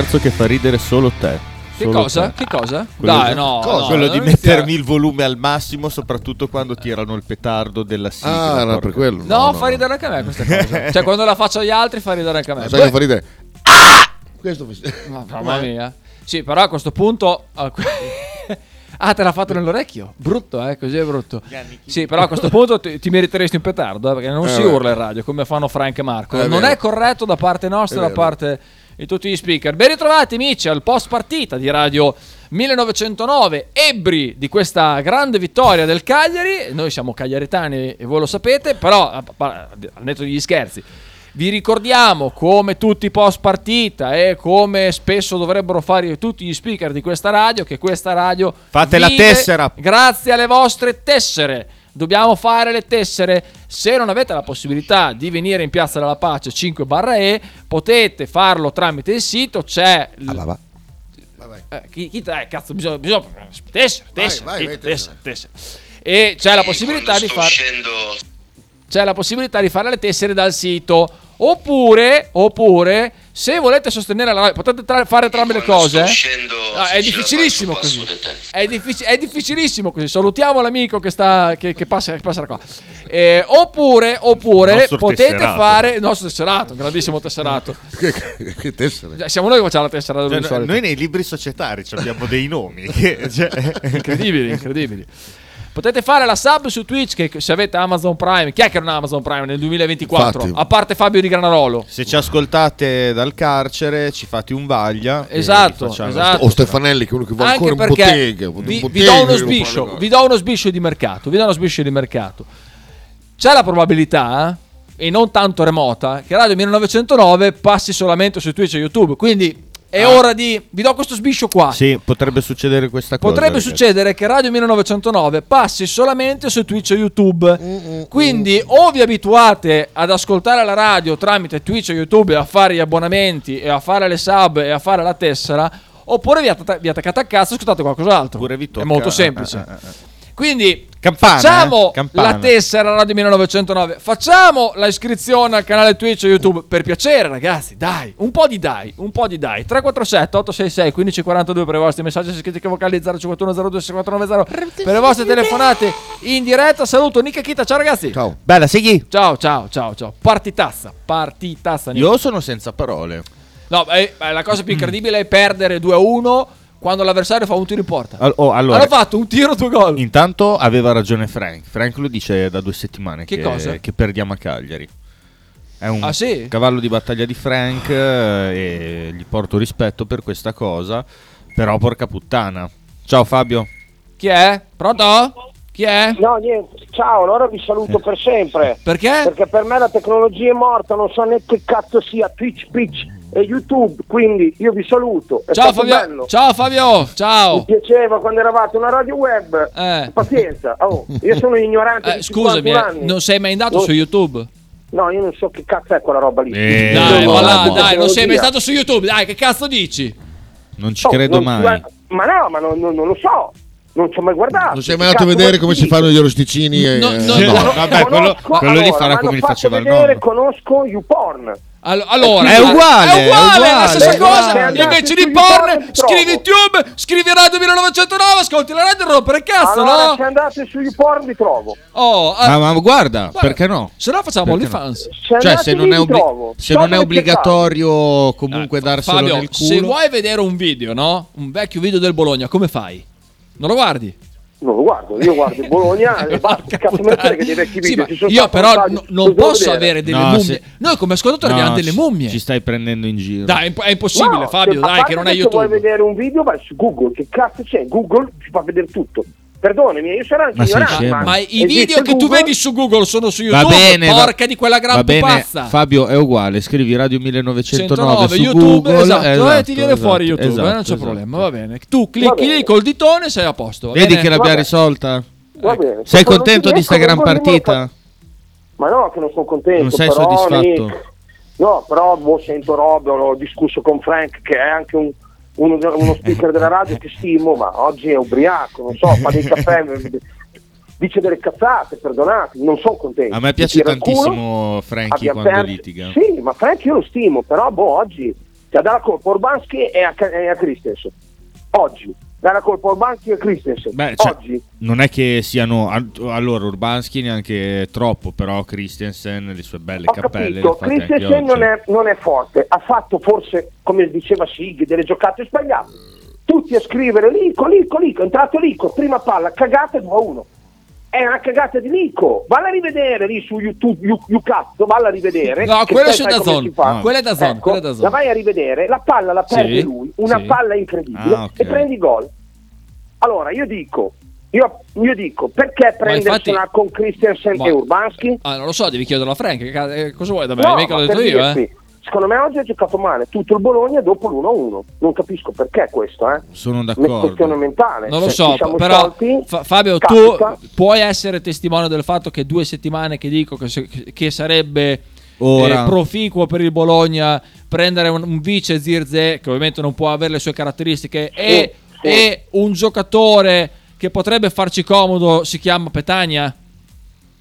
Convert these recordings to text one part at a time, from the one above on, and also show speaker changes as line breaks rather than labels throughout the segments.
scherzo che fa ridere solo te.
Che
Solo
cosa?
te.
Che cosa?
Quello
Dai,
di-
no,
cosa?
no,
quello di mettermi il volume al massimo, soprattutto quando tirano il petardo della sigla.
Ah, era per quello.
No, fa ridere anche a me questa cosa. cioè, quando la faccio agli altri fa ridere anche a me.
Sai che fa ridere? Questo mi-
Ma- Mamma mia. Sì, però a questo punto. Ah, te l'ha fatto nell'orecchio? Brutto, eh? Così è brutto. Sì, però a questo punto ti, ti meriteresti un petardo, eh, perché non
Eh,
si
beh.
urla in radio come fanno Frank e Marco.
È
non
vero.
è corretto da parte nostra,
È
da
vero.
parte di tutti gli speaker. Ben ritrovati, amici, al post partita di Radio 1909, ebbri di questa grande vittoria del Cagliari. Noi siamo cagliaritani e voi lo sapete, però al netto degli scherzi. Vi ricordiamo, come tutti i post partita e come spesso dovrebbero fare tutti gli speaker di questa radio, che questa radio
Fate la tessera.
Grazie alle vostre tessere. Dobbiamo fare le tessere. Se non avete la possibilità di venire in Piazza della Pace 5 barra E, potete farlo tramite il sito. C'è l-
Ah, va, va.
eh, chi, chi eh, cazzo, bisogna, bisogna tessera,
Vai,
tessera,
vai, vai,
tessera, tessera. E c'è la possibilità di fare c'è la possibilità di fare le tessere dal sito. Oppure, oppure, se volete sostenere la radio, potete tra- fare tramite le cose. Ah, è difficilissimo così. È, diffici- è difficilissimo così. Salutiamo l'amico che, sta, che, che passa, che passa da qua. Eh, oppure, oppure potete
tesserato.
fare il nostro tesserato, un grandissimo tesserato.
Che, che.
Cioè, Siamo noi che facciamo la tessera
Cioè, noi nei libri societari ci abbiamo dei nomi. che- cioè-
incredibili, incredibili. Potete fare la sub su Twitch che se avete Amazon Prime, chi è che non ha Amazon Prime nel 2024?
Infatti.
A parte Fabio di Granarolo.
Se ci ascoltate dal carcere, ci fate un vaglia.
Esatto, esatto.
O Stefanelli, che è uno che
Anche
ancora
perché
bottega. in
vi, vi do uno sbiscio, vi do uno sbiscio di mercato, vi do uno sbiscio di mercato. C'è la probabilità, eh, e non tanto remota, che Radio 1909 passi solamente su Twitch e YouTube. Quindi è ora di... Vi do questo sbiscio qua.
Sì, potrebbe succedere questa cosa.
Potrebbe
ragazzi.
succedere che Radio 1909 passi solamente su Twitch e YouTube. Quindi o vi abituate ad ascoltare la radio tramite Twitch e YouTube e a fare gli abbonamenti e a fare le sub e a fare la tessera, oppure vi, atta- vi attaccate a cazzo e ascoltate qualcos'altro.
Oppure vi tocca-
È molto semplice.
eh, eh, eh.
Quindi
Campana,
facciamo
eh? Campana.
la tessera Radio 1909, facciamo la iscrizione al canale Twitch e YouTube per piacere ragazzi, dai, un po' di dai, un po' di dai. 347 866 1542 per i vostri messaggi scritti che vocali 051 02 6490 per le vostre telefonate in diretta. Saluto Nica Kita, ciao ragazzi.
Ciao.
Bella, segui.
Ciao, ciao, ciao, ciao. Partitazza, partitazza. Nica.
Io sono senza parole.
No, eh, eh, la cosa più incredibile è perdere 2 a 1 quando l'avversario fa un tiro in porta.
Al- oh, allora,
Hanno fatto un tiro, due gol.
intanto aveva ragione Frank. Frank lo dice da due settimane
Che
che,
cosa?
che perdiamo a Cagliari. È un
Ah, sì?
cavallo di battaglia di Frank eh, e gli porto rispetto per questa cosa. Però porca puttana. Ciao Fabio.
Chi è? Pronto? Chi è?
No, niente, ciao, allora vi saluto per sempre.
Perché?
Perché per me la tecnologia è morta, non so né che cazzo sia Twitch, Pitch e YouTube, quindi io vi saluto. È
Ciao
stato
Fabio.
bello.
Ciao Fabio.
Mi
Ciao.
piaceva quando eravate una radio web.
Eh.
Pazienza, oh, io sono ignorante
Eh,
di
scusami,
51
eh,
anni.
non sei mai andato
Non-
su YouTube?
No, io non so che cazzo è quella roba lì.
Eh,
Dai,
no,
là,
no.
dai, non sei mai stato su YouTube. Dai, che cazzo dici?
Non ci
Oh,
credo
non-
mai.
Ma no, ma non, non- non lo so. Non ci ho mai guardato.
Non sei mai andato a vedere come si fanno gli arrosticini? e-
No, no,
eh,
no.
no, vabbè, quello,
Conosco-
quello lì
allora,
farà
mi
come li faceva il nonno.
Conosco YouPorn.
All- Allora,
È
eh,
uguale,
è
è
uguale, è la
uguale.
stessa
È
cosa.
uguale.
Invece di porn, scrivi YouTube, scrivi Radio 1909, ascolti la radio e rompere il cazzo,
allora, se
no?
andate su YouPorn vi trovo.
Oh, eh,
Ma, ma guarda,
guarda,
perché no?
Se no facciamo
no?
OnlyFans.
Se
Cioè, se
lì
non è, obli- se non è obbligatorio comunque darselo
Fabio,
nel
se
culo.
vuoi vedere un video, no? Un vecchio video del Bologna, come fai? Non lo guardi?
Non lo guardo, io guardo Bologna e basta. Cazzo me frega dei vecchi
Sì,
video. sono
io però no- non posso
vedere.
avere delle
No,
mummie.
se-
Noi come ascoltatori abbiamo delle mummie.
Ci stai prendendo in giro.
Dai, è imp- è impossibile,
No,
Fabio, dai, che non è
Se vuoi
YouTube.
vedere un video vai su Google, che cazzo c'è? Google ci fa vedere tutto. Perdonami, io sarò anche
Ma
ignorante,
scemo.
Ma i video che tu
Google?
vedi su Google sono su
Va
YouTube.
bene, va-
porca di quella gran
va bene,
pupazza.
Fabio è uguale, scrivi Radio 1909 su
YouTube,
Google,
esatto, e ti viene
esatto,
fuori YouTube,
esatto,
eh, non c'è
esatto.
problema, va bene. Tu
Va
clicchi
bene.
lì col ditone sei a posto. va
Vedi
bene?
che l'abbiamo risolta?
Va bene.
Sei contento di sta gran partita?
Ma no, che non sono contento.
Non sei
però
soddisfatto?
lì- No, però boh, sento robe, ho discusso con Frank che è anche un- uno, uno speaker della radio che stimo, ma oggi è ubriaco, non so, fa dei caffè, dice delle cazzate, perdonate, non sono contento.
A me piace tantissimo Frankie quando
perso-
litiga.
Sì, ma Frank io lo stimo, però boh, oggi cioè, dà la colpa a Urbanski e a, e a Christensen. Oggi dà la colpa a Urbanski e Christensen.
Beh, cioè,
oggi
non è che siano al- allora Urbanski neanche troppo, però Christensen le sue belle
Ho
cappelle le
capito, Christensen non è, non è forte, ha fatto forse, come diceva Sig, delle giocate sbagliate. Tutti a scrivere Lico, Lico, Lico, è entrato Lico, prima palla, cagata 2-1. È una cagata di Lico, valla a rivedere lì su YouTube, You- YouCat, valla a rivedere.
No,
che
quella è
si fa.
No. Quella è DAZN,
Ecco,
quella è DAZN.
La vai a rivedere, la palla la perde
Sì,
lui, una
sì.
palla incredibile
Ah, ok.
e prendi gol. Allora, io dico, io, io dico, perché prendersela
infatti-
con Christensen
Ma-
e Urbanski?
Ah, non lo so, devi chiederlo a Frank. eh, cosa vuoi da me?
No,
Mica l'ho detto io, eh.
Secondo me oggi ha giocato male tutto il Bologna dopo l'1-1. Non capisco perché questo, eh.
Sono
Una
d'accordo.
questione mentale.
Non lo
Se
so,
ci siamo
però
sciolti,
Fa- Fabio,
capita.
tu puoi essere testimone del fatto che due settimane che dico che, se- che sarebbe
Ora.
eh, proficuo per il Bologna prendere un, un vice Zirze, che ovviamente non può avere le sue caratteristiche, e,
sì.
e un giocatore che potrebbe farci comodo si chiama Petagna?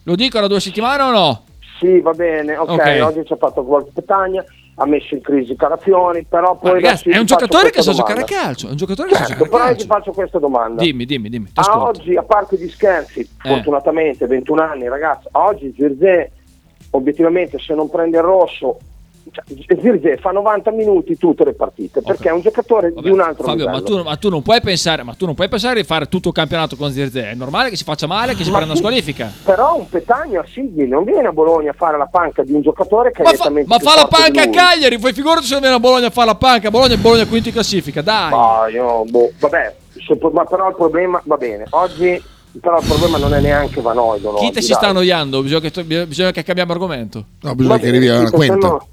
Lo dico da due settimane o no?
Sì, va bene, ok,
Ok.
oggi ci ha fatto gol Petagna, ha messo in crisi Calafiori, però poi
ragazzi, è un giocatore che sa giocare a calcio. È un giocatore che sa
Certo,
giocare
però
a
io ti
calcio.
faccio questa domanda.
Dimmi, dimmi, dimmi.
A oggi, a parte gli scherzi,
Eh.
fortunatamente 21 anni, ragazzi, a oggi Zirze, obiettivamente, se non prende il rosso, Zirze fa 90 minuti tutte le partite, perché è un giocatore
Vabbè,
di un altro
Fabio, ma
livello.
tu, ma tu non puoi pensare, ma tu non puoi pensare di fare tutto il campionato con Zirze. È normale che si faccia male, che si
Ma
prenda
sì,
una squalifica.
Però un Petagna Sigli non viene a Bologna a fare la panca di un giocatore che
Ma
è
fa, ma fa la panca a. Cagliari, poi figurati se viene a Bologna a fare la panca. Bologna, Bologna quinto in classifica, dai.
Ma io, boh, vabbè, se- ma però il problema va bene. Oggi però il problema non è neanche Vanoido.
Chi te si
dai.
sta annoiando? Bisogna che, bisogna che cambiamo argomento.
No, bisogna
Va
che arrivi a una quinta.
no.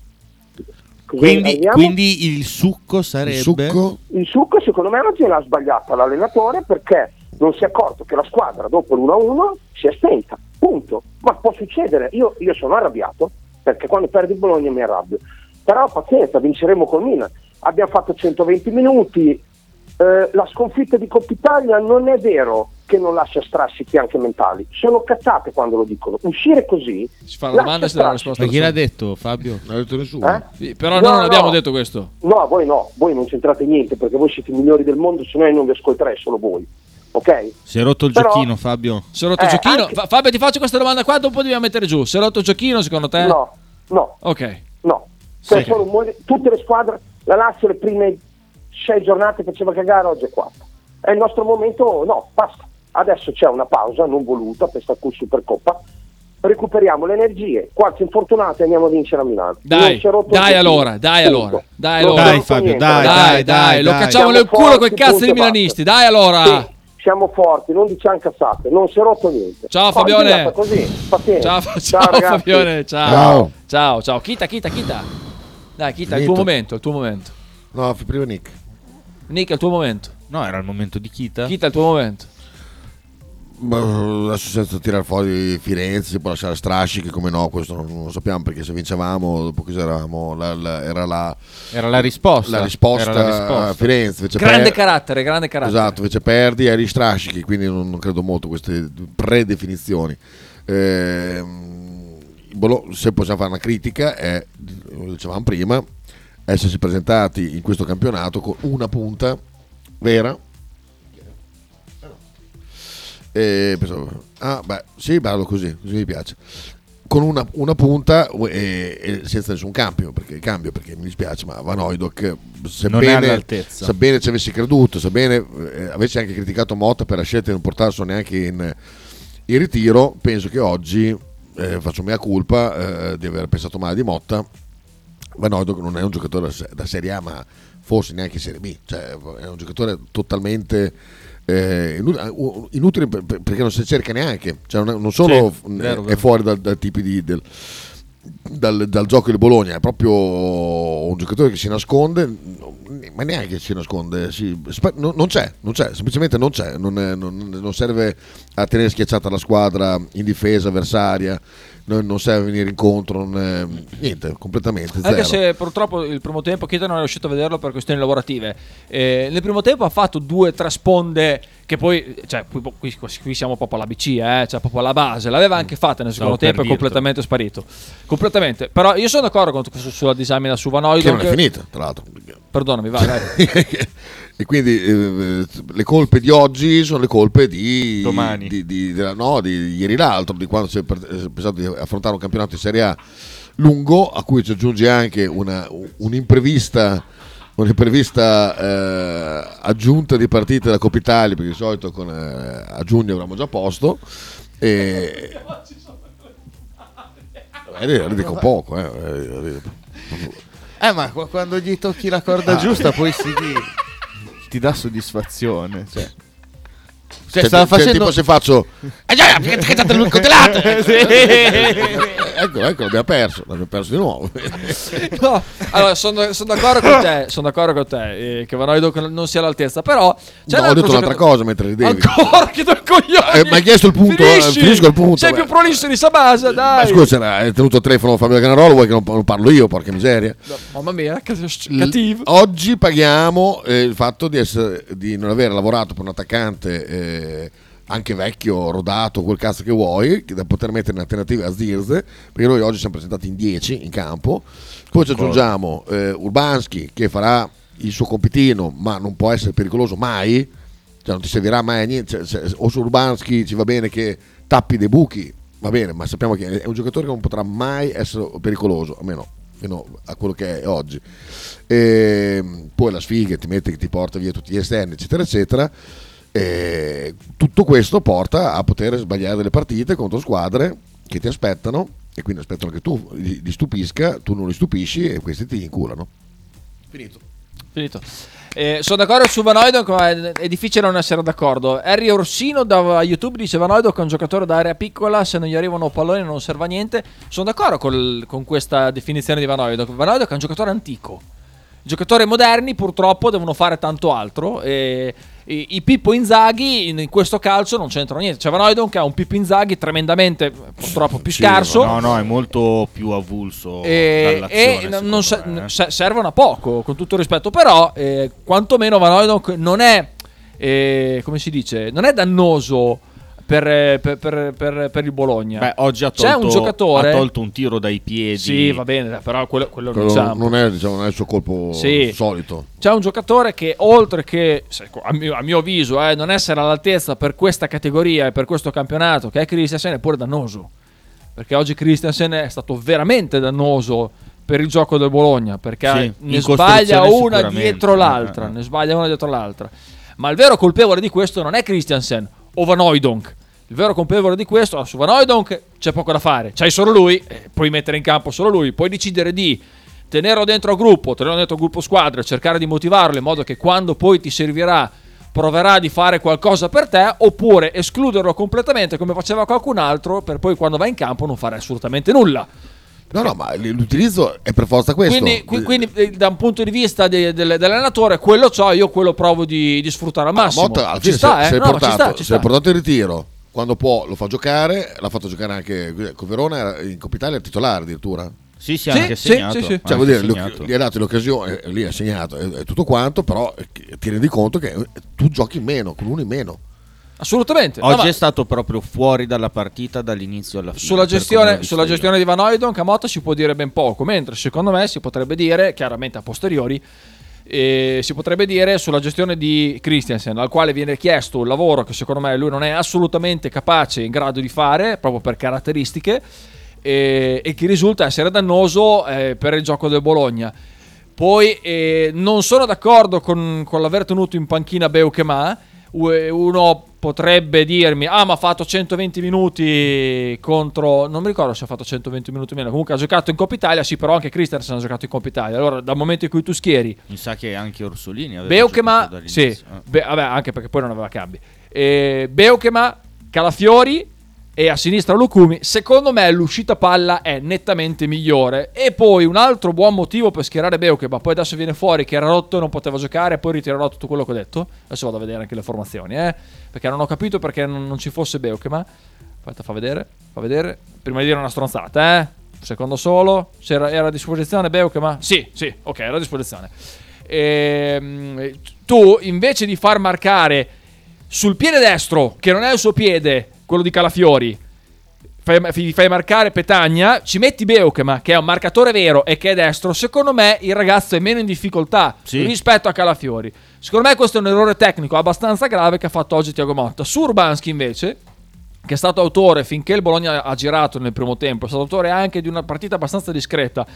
Quindi, quindi il succo sarebbe
Il succo?
Il succo secondo me oggi l'ha sbagliata l'allenatore perché non si è accorto che la squadra dopo l'1-1 si è spenta. Punto. Ma può succedere. Io, io sono arrabbiato perché quando perdi il Bologna mi arrabbio. Però pazienza, vinceremo col Milan. Abbiamo fatto 120 minuti. Eh, la sconfitta di Coppa Italia non è vero che non lascia strascichi anche mentali. Sono cazzate quando lo dicono. Uscire così.
Si fa la domanda e si dà la risposta.
Ma chi l'ha detto Fabio?
Non ha detto nessuno.
Eh?
Sì, però
No,
noi non abbiamo
no.
detto questo.
No, voi no, voi non c'entrate niente perché voi siete i migliori del mondo, se no io non vi ascolterei solo voi. Ok?
Si è rotto il
Però-
giochino Fabio?
Si è rotto il
Eh,
giochino.
anche-
Fa- Fabio, ti faccio questa domanda qua, dopo dobbiamo mettere giù. Si è rotto il giochino, secondo te?
No, no,
Ok.
no. Cioè,
Sì.
sono un mo- tutte le squadre, la Lazio le prime sei giornate faceva cagare, oggi è quarta. È il nostro momento, no, basta. Adesso c'è una pausa non voluta per questa Supercoppa. Recuperiamo le energie. Qualche infortunato e andiamo a vincere a Milano.
Dai,
il
dai allora, dai allora, dai allora.
Dai, Fabio, dai.
Dai, dai, lo
dai.
cacciamo nel culo quei cazzo di
basta.
milanisti. Dai allora.
Sì, siamo forti, non diciamo cazzate, non si è rotto niente.
Ciao, Fabione.
Così.
Ciao, ciao,
ragazzi.
Fabione, ciao.
Ciao.
Ciao, ciao. Chita, chita, chita. Dai, chita, il
Finito.
tuo momento, il tuo momento.
No, prima Nick.
Nick, è il tuo momento.
No, era il momento di Kita.
Chita, è il tuo momento.
Ma adesso senza tirare fuori Firenze, si può lasciare strascichi, come no, questo non, non lo sappiamo perché se vincevamo, dopo cosa eravamo, la- la- era la,
Era la risposta.
la risposta,
Era la risposta.
a Firenze.
Grande
per-
carattere, grande carattere.
Esatto, invece perdi eri strascichi, quindi non, non credo molto a queste predefinizioni. Bolo- se possiamo fare una critica è, lo dicevamo prima, essersi presentati in questo campionato con una punta vera. E pensavo, ah beh, sì, bello così, così mi piace. Con una, una punta e, e senza nessun cambio perché, cambio, perché mi dispiace, ma Van
è
sebbene, sebbene ci avessi creduto, sebbene eh, avessi anche criticato Motta per la scelta di non portarselo neanche in, in ritiro, penso che oggi eh, faccio mia colpa eh, di aver pensato male di Motta. Van Oydok non è un giocatore da da Serie A, ma forse neanche Serie B, cioè è un giocatore totalmente eh, inu- inutili per- per- perché non si cerca neanche, cioè non, solo
Sì,
f-
vero,
è
vero.
fuori dal, dal tipi di, del, dal, dal gioco di Bologna, è proprio un giocatore che si nasconde, ma neanche si nasconde, si- non, non c'è, non c'è, semplicemente non c'è, non, è- non- non serve a tenere schiacciata la squadra in difesa avversaria, non, non serve venire incontro, non è- niente, completamente
Anche
zero.
se purtroppo il primo tempo Chiedo non è riuscito a vederlo per questioni lavorative. Eh, nel primo tempo ha fatto due o tre sponde che poi, cioè, qui, qui- qui siamo proprio alla BC, eh, cioè proprio alla base. L'aveva anche fatta nel secondo
per
tempo, è
dirtelo.
completamente sparito. Completamente. Però io sono d'accordo con su- sulla disamina su Van
che non è finita, tra l'altro.
Perdonami, vai, vai.
e quindi eh, le colpe di oggi sono le colpe di
Domani.
di, di- della- no, di ieri l'altro, di quando si è è pensato di affrontare un campionato di Serie A lungo, a cui ci aggiunge anche una, un'imprevista, un'imprevista eh, aggiunta di partite da Coppa Italia, perché di solito con, eh, a giugno avremmo già posto. E... Eh, dico poco, eh.
Eh, ma qu- quando gli tocchi la corda giusta, poi si ti dà soddisfazione. Cioè, cioè,
Cioè,
stava
cioè,
facendo.
tipo se faccio eh,
Sì.
Ecco ecco l'abbiamo perso l'abbiamo perso di nuovo
No, allora sono, sono d'accordo con te, sono d'accordo con te eh, che Van Hooijdonk non sia all'altezza, però c'è
no, ho detto un'altra cosa mentre ridevi
Ancora che do coglioni.
Eh, mi hai chiesto il punto, eh,
Finisci.
finisco il punto,
Sei
beh.
più prolisso di Sabasa,
ma
dai.
scusa c'era- hai tenuto il telefono Fabio Canarolo vuoi che non, non parlo io porca miseria
No, mamma mia, che
L-
cattivo.
oggi paghiamo eh, il fatto di, essere, di non aver lavorato per un attaccante eh, anche vecchio, rodato, quel cazzo che vuoi, da poter mettere in alternativa a Zirze, perché noi oggi siamo presentati in 10 in campo. Poi ci aggiungiamo eh, Urbanski che farà il suo compitino, ma non può essere pericoloso mai, cioè non ti servirà mai a niente. Cioè, se- o su Urbanski ci va bene che tappi dei buchi, va bene, ma sappiamo che è un giocatore che non potrà mai essere pericoloso, almeno fino a quello che è oggi. E poi la sfiga ti mette che ti porta via tutti gli esterni, eccetera, eccetera. E tutto questo porta a poter sbagliare delle partite contro squadre che ti aspettano e quindi aspettano che tu li, stupisca, tu non li stupisci e questi ti inculano. Finito.
Finito. Eh, sono d'accordo su Van Hooijdonk, ma è, è difficile non essere d'accordo. Harry Orsino da YouTube dice Van Hooijdonk è un giocatore da area piccola, se non gli arrivano palloni non serve a niente. Sono d'accordo col- con questa definizione di Van Hooijdonk. Van Hooijdonk è un giocatore antico. I giocatori moderni purtroppo devono fare tanto altro e i, i Pippo Inzaghi in, in questo calcio non c'entrano niente. C'è Van Hooijdonk che ha un Pippo Inzaghi tremendamente purtroppo più
Sì,
scarso.
No, no, è molto più avulso.
E, e non- se-
eh.
se- servono a poco, con tutto il rispetto, però eh, quantomeno Van Hooijdonk non è, eh, come si dice, non è dannoso per, eh, per- per- per- per il Bologna.
Beh, oggi ha
C'è
tolto,
un giocatore-
ha tolto un tiro dai piedi.
sì, va bene, però quello, quello non
Quello
diciamo.
non, è, diciamo, non è il suo colpo
Sì.
solito.
C'è un giocatore che oltre che, a mio, a mio avviso, eh, non essere all'altezza per questa categoria e per questo campionato, che è Christensen, è pure dannoso. Perché oggi Christensen è stato veramente dannoso per il gioco del Bologna, perché
Sì,
ne sbaglia una dietro l'altra,
Eh, eh.
ne sbaglia una dietro l'altra. Ma il vero colpevole di questo non è Christiansen o Van. Il vero colpevole di questo, su Van Hooijdonk c'è poco da fare, c'hai solo lui, eh, puoi mettere in campo solo lui, puoi decidere di tenerlo dentro al gruppo, tenerlo dentro al gruppo squadra, cercare di motivarlo in modo che quando poi ti servirà proverà di fare qualcosa per te, oppure escluderlo completamente come faceva qualcun altro per poi quando va in campo non fare assolutamente nulla.
No, no, ma l'utilizzo è per forza questo.
Quindi, qui- quindi, eh, da un punto di vista de- del- dell'allenatore, quello c'ho, io quello provo di, di sfruttare al
Ah,
massimo.
Motta, alla
ci sta,
se,
eh?
se è
No, ma
portato,
ci sta, ci
se
sta.
è portato in ritiro, quando può lo fa giocare, l'ha fatto giocare anche con Verona, in Coppa Italia titolare addirittura.
Sì, sì,
Sì,
anche
sì,
segnato.
sì, sì.
Cioè,
anche
vuol dire, gli-
segnato.
gli hai dato l'occasione, eh, lì ha segnato e tutto quanto, però eh, ti rendi conto che tu giochi in meno, con uno in meno.
Assolutamente. No,
Oggi
ma
è stato proprio fuori dalla partita dall'inizio alla fine.
sulla, gestione, sulla
io.
gestione di Van Hooijdonk a Motta si può dire ben poco, mentre secondo me si potrebbe dire, chiaramente a posteriori, eh, si potrebbe dire sulla gestione di Christiansen, al quale viene chiesto un lavoro che secondo me lui non è assolutamente capace in grado di fare, proprio per caratteristiche, e, e che risulta essere dannoso eh, per il gioco del Bologna. Poi eh, non sono d'accordo con, con l'aver tenuto in panchina Beukema, uno potrebbe dirmi, ah ma ha fatto 120 minuti contro, non mi ricordo se ha fatto 120 minuti o meno, comunque ha giocato in Coppa Italia, sì però anche Christensen ha giocato in Coppa Italia, allora dal momento in cui tu schieri
Mi sa che anche Orsolini aveva giocato
sì.
Eh.
Be- vabbè, anche perché poi non aveva cambi. Eh, Beukema, Calafiori e a sinistra Lucumi. Secondo me l'uscita palla è nettamente migliore. E poi un altro buon motivo per schierare Beukema. Poi adesso viene fuori che era rotto e non poteva giocare. Poi ritirerò tutto quello che ho detto. Adesso vado a vedere anche le formazioni, eh, perché non ho capito perché non, ci fosse Beukema. Aspetta, fa vedere, fa vedere. Prima di dire una stronzata, eh. Secondo solo. Era, era a disposizione Beukema? Sì, sì, ok, era a disposizione. Ehm, tu invece di far marcare sul piede destro, che non è il suo piede, quello di Calafiori, fai, fai marcare Petagna, ci metti Beukema, che è un marcatore vero e che è destro, secondo me il ragazzo è meno in difficoltà
Sì.
rispetto a Calafiori. Secondo me questo è un errore tecnico abbastanza grave che ha fatto oggi Tiago Motta. Su Urbanski invece, che è stato autore finché il Bologna ha girato nel primo tempo, è stato autore anche di una partita abbastanza discreta.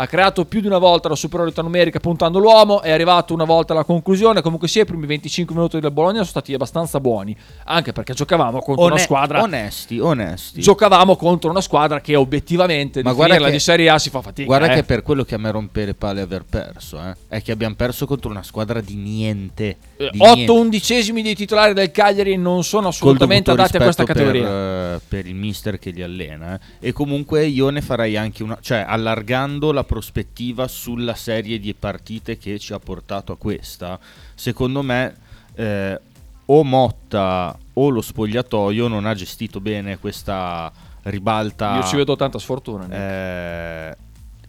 Ha creato più di una volta la superiorità numerica puntando l'uomo, è arrivato una volta alla conclusione. Comunque sia, i primi 25 minuti del Bologna sono stati abbastanza buoni, anche perché giocavamo contro una
One-
squadra
Onesti, onesti.
giocavamo contro una squadra che obiettivamente
Ma
di
guarda
finirla
che-
di Serie A si fa fatica.
Guarda
eh.
che per quello che a me rompe le palle aver perso, eh, è che abbiamo perso contro una squadra di niente.
Eh,
di
8
niente.
undicesimi dei titolari del Cagliari non sono assolutamente adatti a questa categoria.
Per, eh, per il mister che li allena. eh. E comunque io ne farei anche una, cioè allargando la prospettiva sulla serie di partite che ci ha portato a questa. Secondo me eh, o Motta o lo spogliatoio non ha gestito bene questa ribalta.
Io ci vedo tanta sfortuna.
Eh,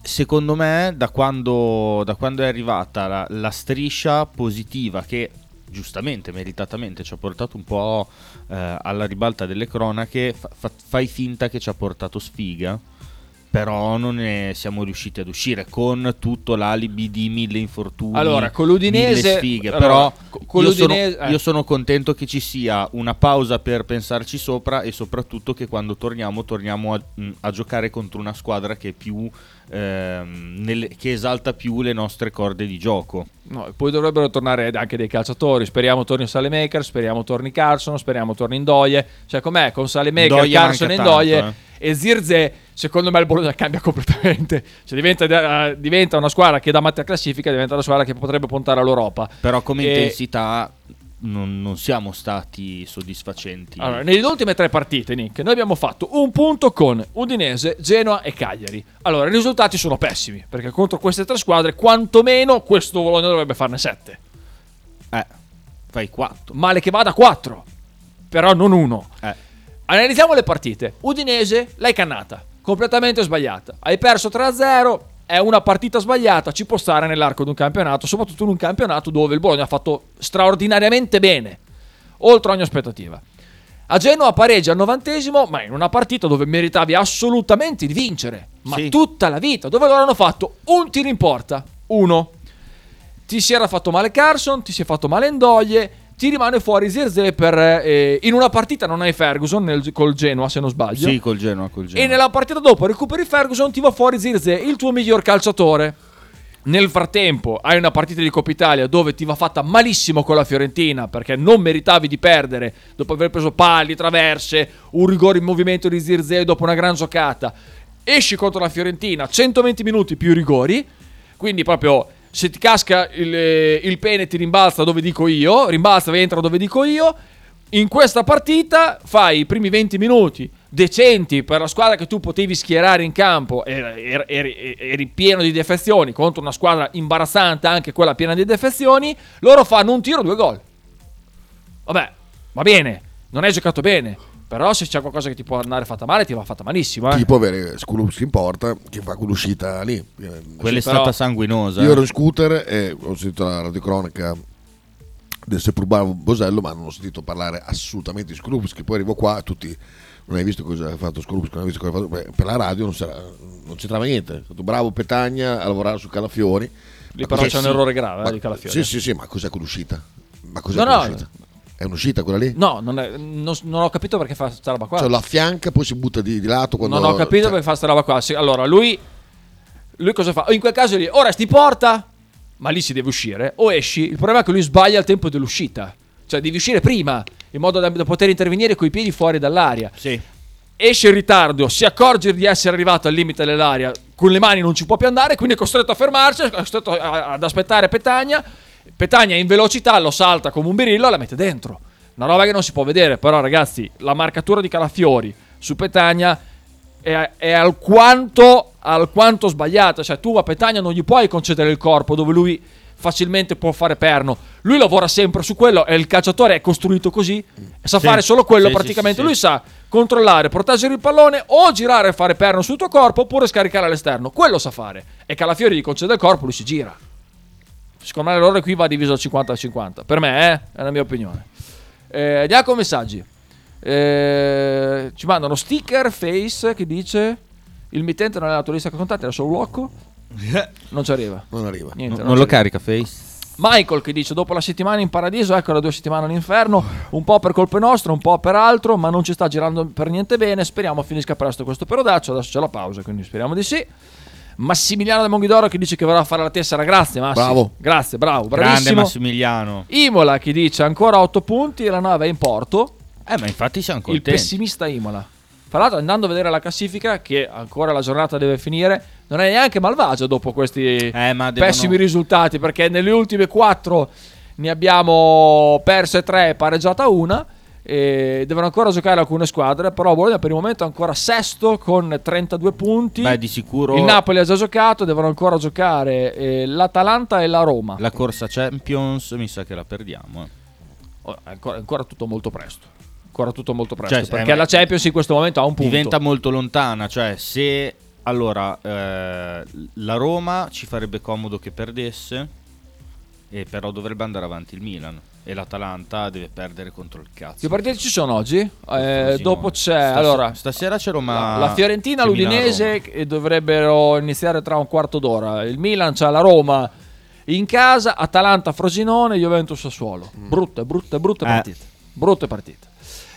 secondo me, da quando, da quando è arrivata la, la striscia positiva che giustamente, meritatamente ci ha portato un po' eh, alla ribalta delle cronache, fa- fa- fai finta che ci ha portato sfiga. Però non ne siamo riusciti ad uscire con tutto l'alibi di mille infortuni.
Allora, con l'Udinese-
mille sfighe.
allora,
però io, sono,
eh.
io sono contento che ci sia una pausa per pensarci sopra e soprattutto che quando torniamo torniamo a, a giocare contro una squadra che è più ehm, nelle- che esalta più le nostre corde di gioco.
No, poi dovrebbero tornare anche dei calciatori. Speriamo torni Salemaker, speriamo torni Carson, speriamo torni Indoie. Cioè, com'è? Con Salemaker,
Ndoye
Carson e Indoie
tanto,
e Zirze, secondo me il Bologna cambia completamente. Cioè, diventa, diventa una squadra che da matta classifica diventa una squadra che potrebbe puntare all'Europa.
Però come
E-
intensità non, non siamo stati soddisfacenti.
Allora, nelle ultime tre partite, Nick, noi abbiamo fatto un punto con Udinese, Genoa e Cagliari. Allora, i risultati sono pessimi, perché contro queste tre squadre, quantomeno questo Bologna dovrebbe farne sette.
Eh, fai 4.
Male che vada 4, però non uno.
Eh.
Analizziamo le partite. Udinese, l'hai cannata, completamente sbagliata. Hai perso 3-0, è una partita sbagliata, ci può stare nell'arco di un campionato, soprattutto in un campionato dove il Bologna ha fatto straordinariamente bene, oltre ogni aspettativa. A Genoa pareggia al novantesimo, ma in una partita dove meritavi assolutamente di vincere, ma
Sì.
tutta la vita, dove loro hanno fatto un tiro in porta, uno. Ti si era fatto male Carson, ti si è fatto male Ndoye, ti rimane fuori Zirze per... eh, in una partita non hai Ferguson nel- col Genoa, se non sbaglio.
Sì, col Genoa, col Genoa.
E nella partita dopo recuperi Ferguson, ti va fuori Zirze, il tuo miglior calciatore. Nel frattempo hai una partita di Coppa Italia dove ti va fatta malissimo con la Fiorentina perché non meritavi di perdere dopo aver preso pali, traverse, un rigore in movimento di Zirze dopo una gran giocata. Esci contro la Fiorentina, 120 minuti più rigori, quindi proprio se ti casca il, eh, il pene ti rimbalza dove dico io, rimbalza e entra dove dico io. In questa partita fai i primi 20 minuti decenti per la squadra che tu potevi schierare in campo, eri, eri- eri- pieno di defezioni contro una squadra imbarazzante, anche quella piena di defezioni, loro fanno un tiro, due gol. Vabbè, va bene, non hai giocato bene, però se c'è qualcosa che ti può andare fatta male, ti va fatta malissimo. Eh.
Tipo avere Skulupski in porta che fa quell'uscita lì. Eh,
Quella è
però-
stata sanguinosa.
Io
eh.
ero in scooter e ho sentito la radiocronaca del Sepulbravo Bosello, ma non ho sentito parlare assolutamente di Skrupski. Poi arrivo qua e tutti non hai visto cosa ha fatto Skrupski, non hai visto cosa ha fatto. Beh, per la radio non, sarà- non c'entrava niente. È stato bravo Petagna a lavorare su Calafiori.
Lì
Ma
però c'è un errore grave eh,
ma-
di Calafiori.
Sì, sì, sì, ma cos'è quell'uscita? Ma cos'è
No, no,
quell'uscita? È un'uscita quella lì?
No, non, è- non- non ho capito perché fa questa roba qua.
Cioè la fianca poi si butta di, di lato quando...
non ho capito
cioè,
perché fa questa roba qua. Sì, allora, lui, lui cosa fa? In quel caso lì, o resti in porta, ma lì si deve uscire, o esci. Il problema è che lui sbaglia il tempo dell'uscita. Cioè, devi uscire prima. in modo da, da poter intervenire coi piedi fuori dall'area.
Sì.
Esce in ritardo, si accorge di essere arrivato al limite dell'area, con le mani non ci può più andare, quindi è costretto a fermarsi, è costretto ad aspettare Petagna. Petagna in velocità lo salta come un birillo e la mette dentro. Una roba che non si può vedere, però ragazzi, la marcatura di Calafiori su Petagna è, è alquanto, alquanto sbagliata. Cioè, tu a Petagna non gli puoi concedere il corpo dove lui facilmente può fare perno. Lui lavora sempre su quello e il calciatore è costruito così e sa
Sì.
fare solo quello
Sì,
praticamente.
sì.
Lui sa controllare, proteggere il pallone o girare e fare perno sul tuo corpo oppure scaricare all'esterno. Quello sa fare. E Calafiori gli concede il corpo, lui si gira. Secondo me l'errore qui va diviso al 50 al 50. Per me, eh, è la mia opinione. Eh, andiamo con messaggi. Eh, ci mandano sticker face che dice il mittente non è la tua lista contatti, era solo un blocco. Non ci arriva.
Non arriva.
Niente,
non lo
ci arriva.
carica Face?
Michael che dice dopo la settimana in paradiso, ecco le due settimane all'inferno, un po' per colpe nostre, un po' per altro, ma non ci sta girando per niente bene, speriamo finisca presto questo perodaccio, adesso c'è la pausa, quindi speriamo di sì. Massimiliano da Monghidoro che dice che vorrà fare la tessera, grazie Massi.
Bravo.
Grazie, bravo,
Grande
bravissimo.
Massimiliano.
Imola che dice ancora 8 punti e la nave è in porto.
Eh, ma infatti siamo
Il
contenti.
pessimista Imola. Tra l'altro, andando a vedere la classifica, che ancora la giornata deve finire, non è neanche malvagio dopo questi
Eh, ma devono-
pessimi risultati. Perché nelle ultime quattro ne abbiamo perse tre, pareggiata una. E devono ancora giocare alcune squadre. Però Bologna per il momento è ancora sesto con 32 punti.
Beh, di sicuro
il Napoli ha già giocato, devono ancora giocare eh, l'Atalanta e la Roma.
la corsa Champions mi sa che la perdiamo. eh.
Oh, ancora, ancora tutto molto presto. Ancora tutto molto presto.
Cioè,
perché
eh,
la Champions in questo momento ha un punto.
Diventa molto lontana, cioè se allora eh, la Roma ci farebbe comodo che perdesse, e però dovrebbe andare avanti il Milan e l'Atalanta deve perdere contro il cazzo.
Che partite ci sono oggi? Eh, dopo c'è
Stas-
allora
stasera c'è Roma
la, Fiorentina, l'Udinese che dovrebbero iniziare tra un quarto d'ora. Il Milan c'ha la Roma in casa, Atalanta, Frosinone, Juventus, Sassuolo. Brutte, brutte, brutte
Eh.
partite. Brutte partite.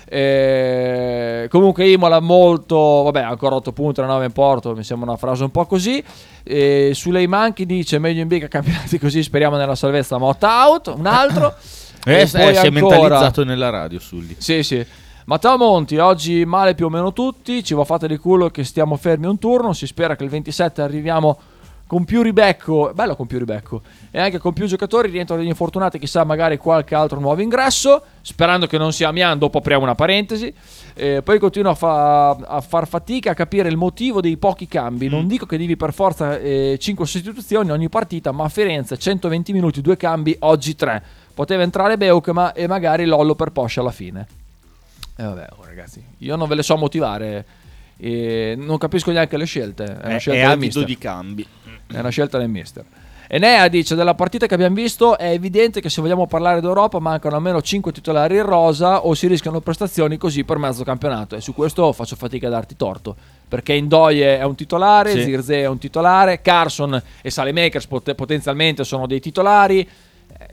Eh, comunque Imola molto, vabbè ancora 8 punti, la 9 in porto, mi sembra una frase un po' così. Eh, Suleiman chi dice meglio in biga campionati così, speriamo nella salvezza, Motta out, un altro.
Eh,
E
si è
ancora-
mentalizzato nella radio Sulli.
sì, sì. Matteo Monti, oggi male più o meno tutti, ci va fate di culo che stiamo fermi un turno, si spera che il 27 arriviamo con più ribecco, bello con più ribecco, e anche con più giocatori, rientro degli infortunati, chissà magari qualche altro nuovo ingresso, sperando che non sia Mian, dopo apriamo una parentesi, Eh, poi continuo a, fa- a far fatica a capire il motivo dei pochi cambi, non dico che devi per forza 5 sostituzioni ogni partita, ma a Firenze 120 minuti, due cambi, oggi 3, poteva entrare Beukema e magari Lollo per Poscia alla fine. E vabbè, oh, ragazzi, io non ve le so motivare. E non capisco neanche le scelte. È una
È,
scelta
è
del
avido
mister.
di cambi.
È una scelta del mister. Enea dice: Della partita che abbiamo visto è evidente che se vogliamo parlare d'Europa mancano almeno 5 titolari in rosa o si rischiano prestazioni così per mezzo campionato. E su questo faccio fatica a darti torto. Perché Indoie è un titolare,
Sì.
Zirze è un titolare, Carson e Salemakers pot- potenzialmente sono dei titolari.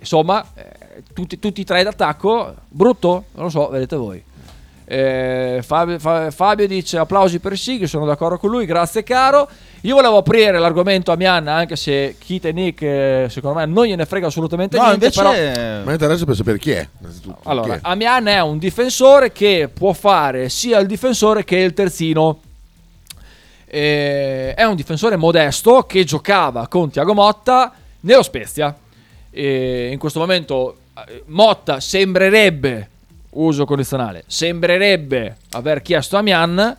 Insomma, eh, tutti, tutti e tre d'attacco. Brutto? Non lo so, vedete voi. Eh, Fabio, Fa- Fabio dice applausi per Sig, sono d'accordo con lui, grazie caro. Io volevo aprire l'argomento a Mianna, anche se Kit e Nick eh, secondo me non gliene frega assolutamente
No,
niente.
invece
però,
Ma interessa per sapere chi è.
allora,
Chi è?
Amian è un difensore che può fare sia il difensore che il terzino. Eh, è un difensore modesto che giocava con Tiago Motta nello Spezia. Eh, in questo momento eh, Motta sembrerebbe, uso condizionale, sembrerebbe aver chiesto a Mian.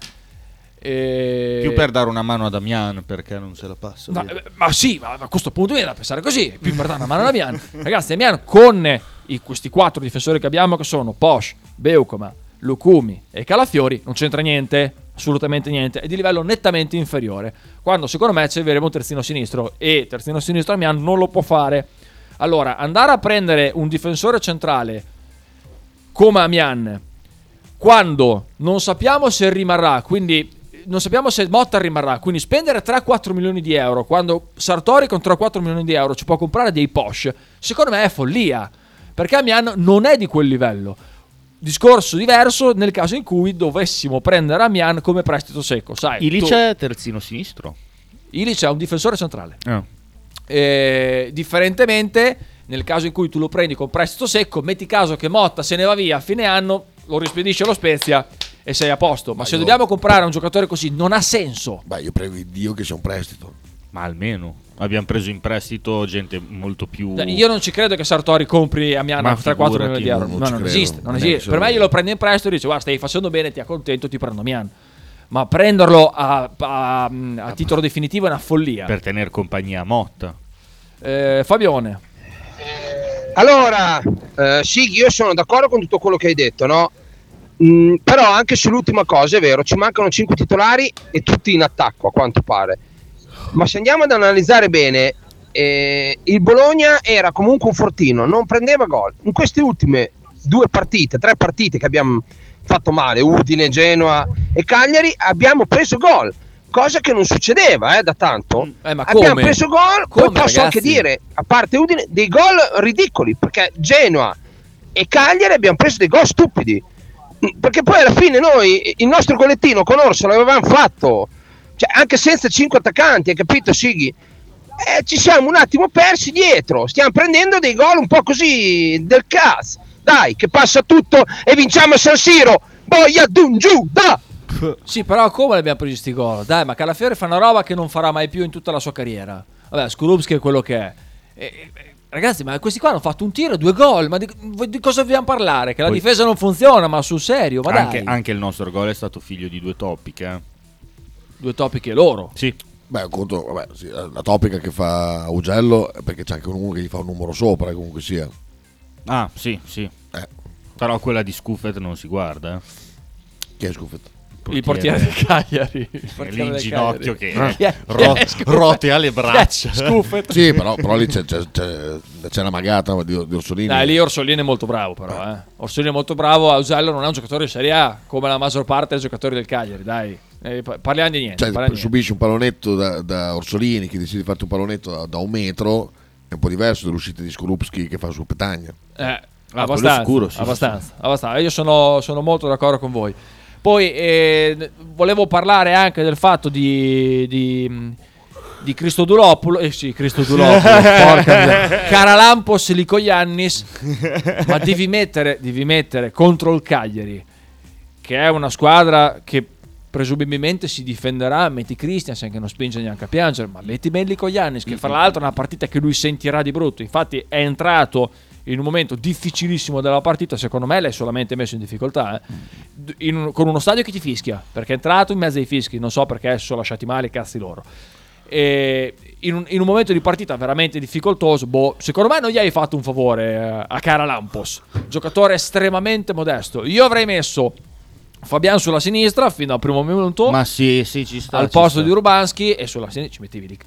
eh,
più per dare una mano a Damian perché non se la passa.
No, eh, ma sì, ma a questo punto viene da pensare così. Più per dare una mano a Damian. Ragazzi, Damian con i- questi quattro difensori che abbiamo, che sono Posh, Beukoma, Lucumi e Calafiori, non c'entra niente. Assolutamente niente. È di livello nettamente inferiore. Quando secondo me ci avremo un terzino sinistro. E terzino sinistro Damian non lo può fare. Allora, andare a prendere un difensore centrale come Amian quando non sappiamo se rimarrà, quindi non sappiamo se Motta rimarrà, quindi spendere 3-4 milioni di euro quando Sartori con 3-4 milioni di euro ci può comprare dei Porsche, secondo me è follia, perché Amian non è di quel livello. Discorso diverso nel caso in cui dovessimo prendere Amian come prestito secco, sai.
Ilic
tu-
è terzino sinistro.
Ilic è un difensore centrale.
Ah.
Eh, differentemente nel caso in cui tu lo prendi con prestito secco, metti caso che Motta se ne va via a fine anno, lo rispedisce allo Spezia e sei a posto. Ma,
Ma
se
io-
dobbiamo comprare un giocatore così, non ha senso.
Beh, io prego Dio che sia un prestito.
Ma almeno abbiamo preso in prestito gente molto più.
Io non ci credo che Sartori compri a Miano
Ma
3-4 milioni di euro.
non
No, non esiste. Non esiste. Per me glielo prendi in prestito e dice guarda stai facendo bene, ti accontento, ti prendo Miano. Ma prenderlo a, a- a titolo definitivo è una follia.
per tenere compagnia a Motta.
Eh, Fabione.
Allora, eh, sì, io sono d'accordo con tutto quello che hai detto, no? Mm, però anche sull'ultima cosa è vero, ci mancano 5 titolari e tutti in attacco a quanto pare. Ma se andiamo ad analizzare bene, eh, il Bologna era comunque un fortino, non prendeva gol. In queste ultime due partite, tre partite che abbiamo fatto male, Udine, Genoa e Cagliari, abbiamo preso gol. Cosa che non succedeva eh, da tanto.
Eh, ma
abbiamo preso gol,
Come,
poi posso anche
ragazzi?
dire, a parte Udine, dei gol ridicoli, perché Genoa e Cagliari abbiamo preso dei gol stupidi. Mm, Perché poi alla fine noi il nostro collettino con Orso l'avevamo fatto, cioè anche senza cinque attaccanti, hai capito Sighi? Eh, ci siamo un attimo persi dietro, stiamo prendendo dei gol un po' così del cazzo. Dai, che passa tutto e vinciamo a San Siro. Boia d'un giù, da!
Sì, però come abbiamo preso sti gol? Dai, ma Calafiore fa una roba che non farà mai più in tutta la sua carriera. Vabbè, Skorupski è quello che è. E- e- ragazzi, ma questi qua hanno fatto un tiro e due gol. Ma di, di cosa dobbiamo parlare? Che la
Poi-
difesa non funziona, ma sul serio, ma
Anche,
dai.
anche il nostro gol è stato figlio di due topiche. eh.
Due topiche loro.
Sì,
Beh, conto, vabbè, sì, la topica che fa Ugello è perché c'è anche uno che gli fa un numero sopra, comunque sia.
Ah, sì, sì.
Eh,
Però quella di Scuffet non si guarda. eh.
chi è Scuffet?
Il portiere del Cagliari. Il portiere
Lì in
del
ginocchio
Cagliari.
che ro- rotea le braccia.
Scuffet?
Sì, però, però lì c'è, c'è, c'è, c'è una magata di, di Orsolini.
Dai, lì Orsolini è molto bravo, però. Eh. Orsolini è molto bravo. Ausello non è un giocatore di Serie A come la maggior parte dei giocatori del Cagliari. Dai, Eh, pa- parliamo di niente.
Cioè,
parliamo di niente.
subisci un pallonetto da, da Orsolini che decide di farti un pallonetto da, da un metro è un po' diverso dall'uscita di Skorupski che fa su Petagna.
Eh,
Ah,
abbastanza,
sicuro, sì,
abbastanza, abbastanza. Io sono, sono molto d'accordo con voi. Poi eh, volevo parlare anche del fatto di, di, di Cristodulopoulo. Eh sì, Cristodulopoulo, porca miseria. Caralampos Licoiannis. ma devi mettere, devi mettere contro il Cagliari, che è una squadra che presumibilmente si difenderà, metti Christiansen che non spinge neanche a piangere, ma metti Belli Coglianis che fra l'altro è una partita che lui sentirà di brutto, infatti è entrato in un momento difficilissimo della partita, secondo me l'hai solamente messo in difficoltà, eh. D- in un- con uno stadio che ti fischia, perché è entrato in mezzo ai fischi, non so perché sono lasciati male cazzi loro. E in, un, in un momento di partita veramente difficoltoso, boh, secondo me non gli hai fatto un favore eh, a Cara Lampos, giocatore estremamente modesto. Io avrei messo Fabian sulla sinistra fino al primo minuto
Ma sì, sì, ci sta.
al
ci
posto
sta.
di Urbanski e sulla sinistra ci mettevi lì.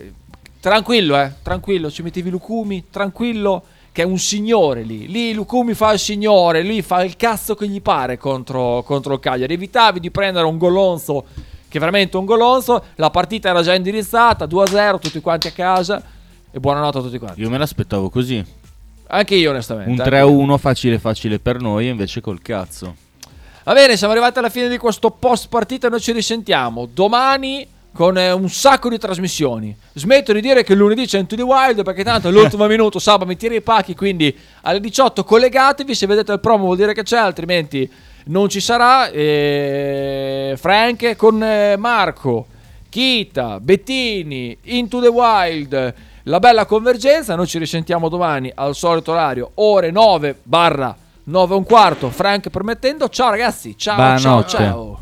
Tranquillo, eh, tranquillo, ci mettevi Lucumi, tranquillo, che è un signore lì. Lì Lucumi fa il signore, lui fa il cazzo che gli pare contro, contro il Cagliari. Evitavi di prendere un golonzo, che è veramente un golonzo. La partita era già indirizzata, 2-0, tutti quanti a casa. E buonanotte a tutti quanti.
Io me l'aspettavo così.
Anche io, onestamente.
Un
anche
3-1 facile facile per noi invece col cazzo.
Va bene, siamo arrivati alla fine di questo post partita. Noi ci risentiamo domani con eh, un sacco di trasmissioni. Smetto di dire che lunedì c'è Into the Wild perché tanto è l'ultimo minuto. Sabato mi tira i pacchi. Quindi alle 18 collegatevi. Se vedete il promo vuol dire che c'è, altrimenti non ci sarà. E... Frank con eh, Marco, Kita, Bettini, Into the Wild. La bella convergenza. Noi ci risentiamo domani al solito orario, ore 9 barra 9 e un quarto, Frank permettendo. Ciao ragazzi, ciao, ciao,
Buonanotte.
ciao.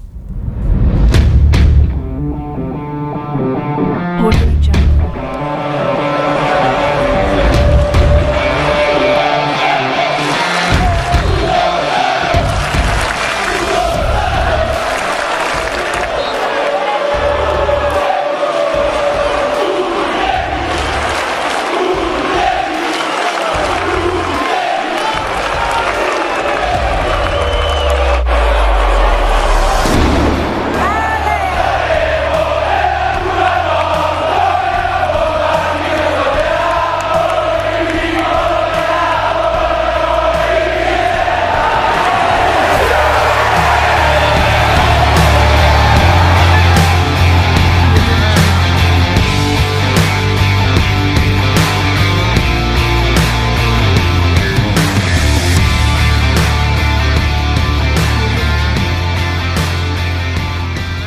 Audio